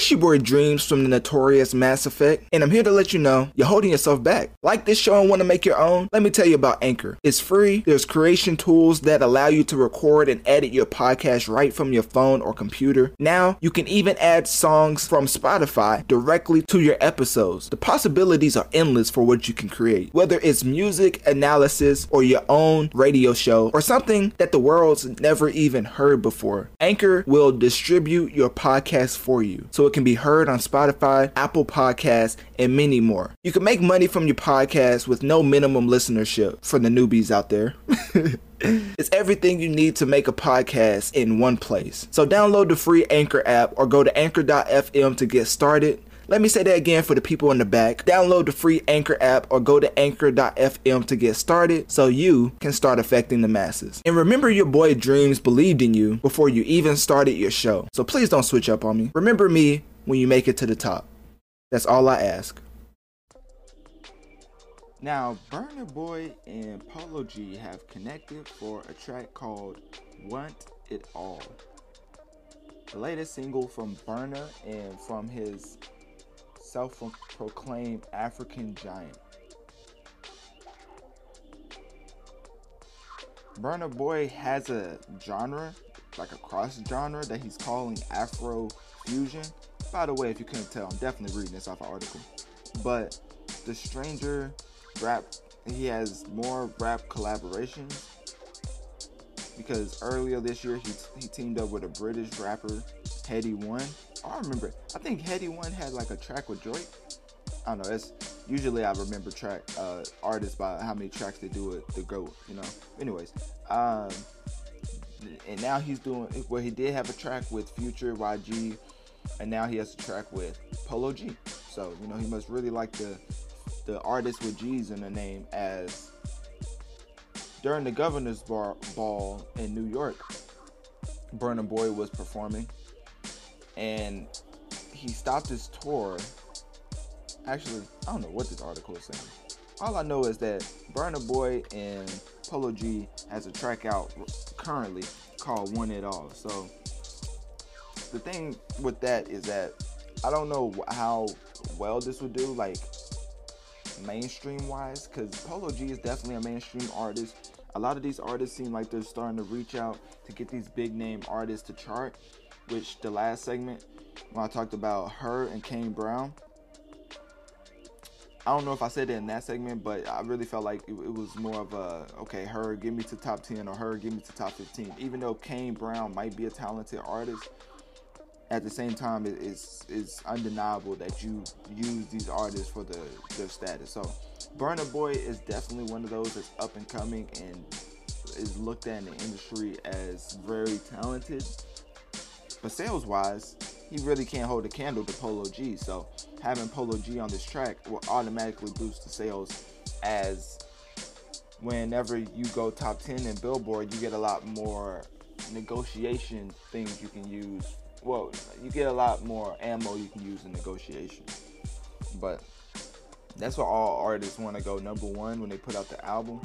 It's your boy Dreamz from the notorious Mass Effect, and I'm here to let you know you're holding yourself back. Like this show and want to make your own? Let me tell you about Anchor. It's free, there's creation tools that allow you to record and edit your podcast right from your phone or computer. Now, you can even add songs from Spotify directly to your episodes. The possibilities are endless for what you can create, whether it's music, analysis, or your own radio show, or something that the world's never even heard before. Anchor will distribute your podcast for you. So it can be heard on Spotify, Apple Podcasts, and many more. You can make money from your podcast with no minimum listenership for the newbies out there. it's everything you need to make a podcast in one place. So download the free Anchor app or go to anchor.fm to get started. Let me say that again for the people in the back. Download the free Anchor app or go to anchor.fm to get started so you can start affecting the masses. And remember, your boy Dreamz believed in you before you even started your show. So please don't switch up on me. Remember me when you make it to the top. That's all I ask. Now, Burna Boy and Polo G have connected for a track called Want It All. The latest single from Burna and from his self proclaimed African giant. Burna Boy has a genre, like a cross genre, that he's calling Afro fusion. By the way, if you couldn't tell, I'm definitely reading this off an article. But the stranger rap, he has more rap collaborations because earlier this year he, he teamed up with a British rapper, Headie One. I remember. I think Headie One had like a track with Drake. I don't know. It's usually I remember track uh, artists by how many tracks they do with the GOAT. You know. Anyways, um, and now he's doing. Well, he did have a track with Future YG, and now he has a track with Polo G. So you know he must really like the the artist with G's in the name as during the governor's bar, ball in New York, Burna Boy was performing and he stopped his tour. Actually, I don't know what this article is saying. All I know is that Burna Boy and Polo G has a track out currently called Want It All. So the thing with that is that I don't know how well this would do, like mainstream wise, because Polo G is definitely a mainstream artist. A lot of these artists seem like they're starting to reach out to get these big name artists to chart which the last segment when I talked about H.E.R. and Kane Brown. I don't know if I said it in that segment, but I really felt like it, it, was more of a okay, her give me to top 10 or her give me to top 15. Even though Kane Brown might be a talented artist, at the same time, it, it's it's undeniable that you use these artists for the their status. So, Burna Boy is definitely one of those that's up and coming and is looked at in the industry as very talented but sales wise, he really can't hold a candle to Polo G. So having Polo G on this track will automatically boost the sales as whenever you go top 10 in Billboard, you get a lot more negotiation things you can use. Well, you get a lot more ammo you can use in negotiation. But that's what all artists want to go number one when they put out the album.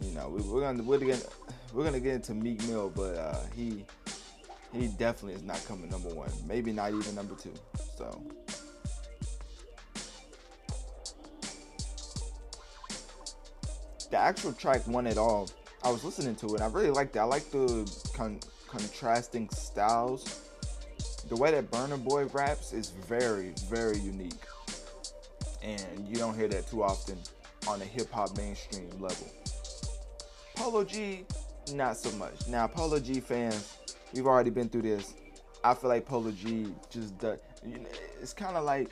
You know, we, are gonna we're gonna we're gonna get into Meek Mill, but uh, he he definitely is not coming number one. Maybe not even number two. So. The actual track Want It All. I was listening to it. I really liked it. I like the con- contrasting styles. The way that Burna Boy raps is very, very unique. And you don't hear that too often on a hip hop mainstream level. Polo G, not so much. Now, Polo G fans, we've already been through this. I feel like Polo G just does. It's kind of like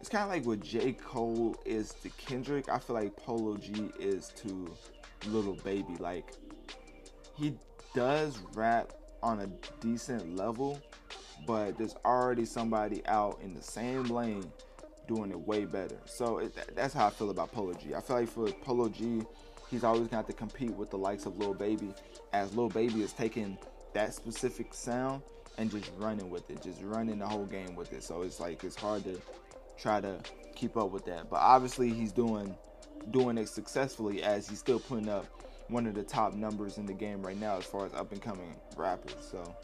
it's kind of like what J Cole is to Kendrick. I feel like Polo G is to Lil Baby. Like he does rap on a decent level, but there's already somebody out in the same lane doing it way better. So it, that's how I feel about Polo G. I feel like for Polo G, he's always got to compete with the likes of Lil Baby, as Lil Baby is taking that specific sound and just running with it, just running the whole game with it. So it's like it's hard to try to keep up with that. But obviously he's doing doing it successfully as he's still putting up one of the top numbers in the game right now as far as up and coming rappers. So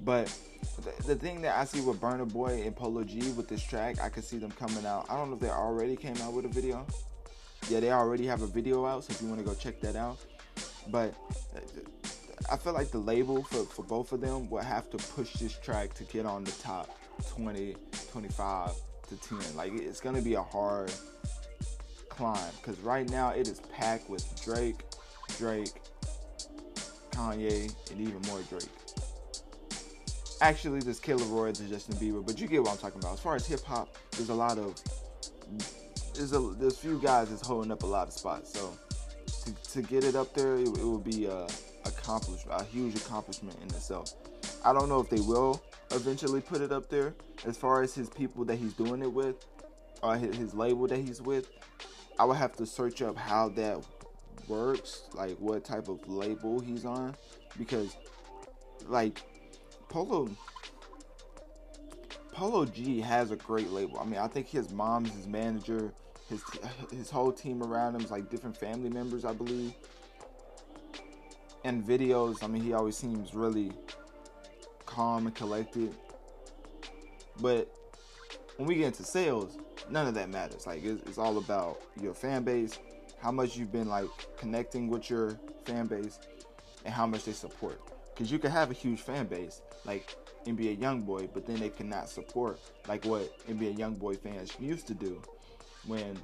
but the, the thing that I see with Burna Boy and Polo G with this track, I could see them coming out. I don't know if they already came out with a video. Yeah, they already have a video out, so if you want to go check that out. But I feel like the label for, for both of them will have to push this track to get on the top 20, 25 to 10. Like it's gonna be a hard climb because right now it is packed with Drake, Drake, Kanye, and even more Drake. Actually, there's Kid LAROI, there's Justin Bieber, but you get what I'm talking about. As far as hip hop, there's a lot of there's a there's few guys that's holding up a lot of spots. So to, to get it up there, it, it will be a accomplishment, a huge accomplishment in itself. I don't know if they will eventually put it up there. As far as his people that he's doing it with, or his, label that he's with, I would have to search up how that works, like what type of label he's on, because like Polo Polo G has a great label. I mean, I think his mom's his manager, his his whole team around him is like different family members, I believe. And videos, I mean, he always seems really calm and collected. But when we get into sales, none of that matters. Like it's, it's all about your fan base, how much you've been like connecting with your fan base, and how much they support. Because you can have a huge fan base, like NBA YoungBoy, but then they cannot support like what NBA YoungBoy fans used to do when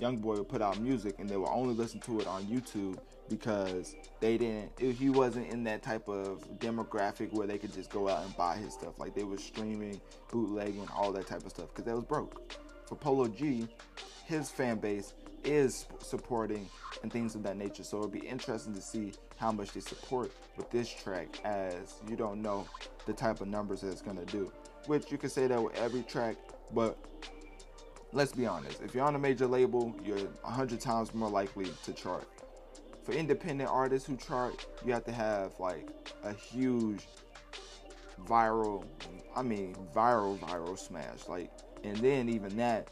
YoungBoy would put out music and they would only listen to it on YouTube because they didn't he wasn't in that type of demographic where they could just go out and buy his stuff. Like they were streaming bootlegging all that type of stuff because they was broke. For polo g his fan base is supporting and things of that nature. So it'll be interesting to see how much they support with this track as you don't know the type of numbers that it's going to do which you can say that with every track but let's be honest if you're on a major label you're 100 times more likely to chart for independent artists who chart, you have to have like a huge viral, I mean viral viral smash. Like, and then even that,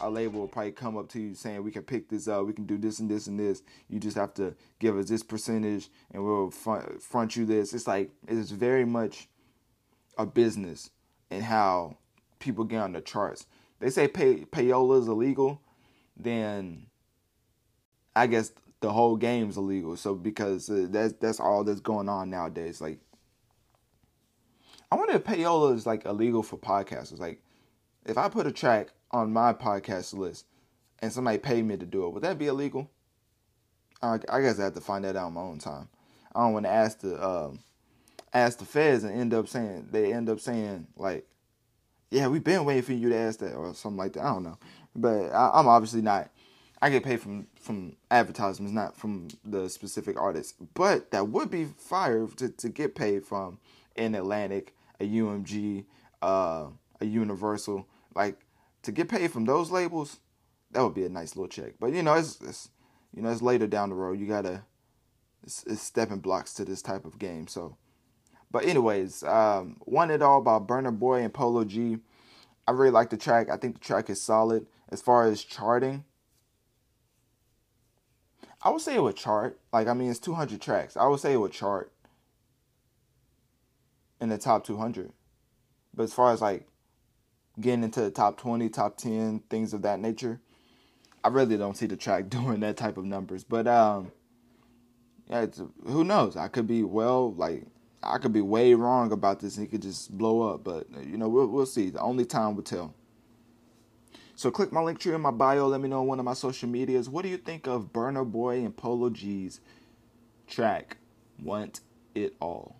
a label will probably come up to you saying we can pick this up, we can do this and this and this. You just have to give us this percentage, and we'll front, front you this. It's like it's very much a business and how people get on the charts. They say pay, payola is illegal, then I guess the whole game's illegal. So because uh, that's that's all that's going on nowadays. Like, I wonder if payola is like illegal for podcasters. Like, if I put a track on my podcast list and somebody paid me to do it, would that be illegal? I, I guess I have to find that out on my own time. I don't want to ask the um, ask the feds and end up saying they end up saying like, yeah, we've been waiting for you to ask that or something like that. I don't know, but I, I'm obviously not I get paid from from advertisements, not from the specific artist. But that would be fire to, to get paid from an Atlantic, a UMG, uh, a Universal. Like to get paid from those labels, that would be a nice little check. But you know, it's, it's you know it's later down the road. You gotta it's, it's stepping blocks to this type of game. So, but anyways, um, want it all by Burna Boy and Polo G. I really like the track. I think the track is solid as far as charting. I would say it would chart. Like I mean, it's 200 tracks. I would say it would chart in the top 200. But as far as like getting into the top 20, top 10, things of that nature, I really don't see the track doing that type of numbers. But um, yeah, who knows? I could be well like I could be way wrong about this and it could just blow up. But you know, we'll we'll see. The only time will tell. So click my Linktree in my bio. Let me know on one of my social medias. What do you think of Burna Boy and Polo G's track, Want It All?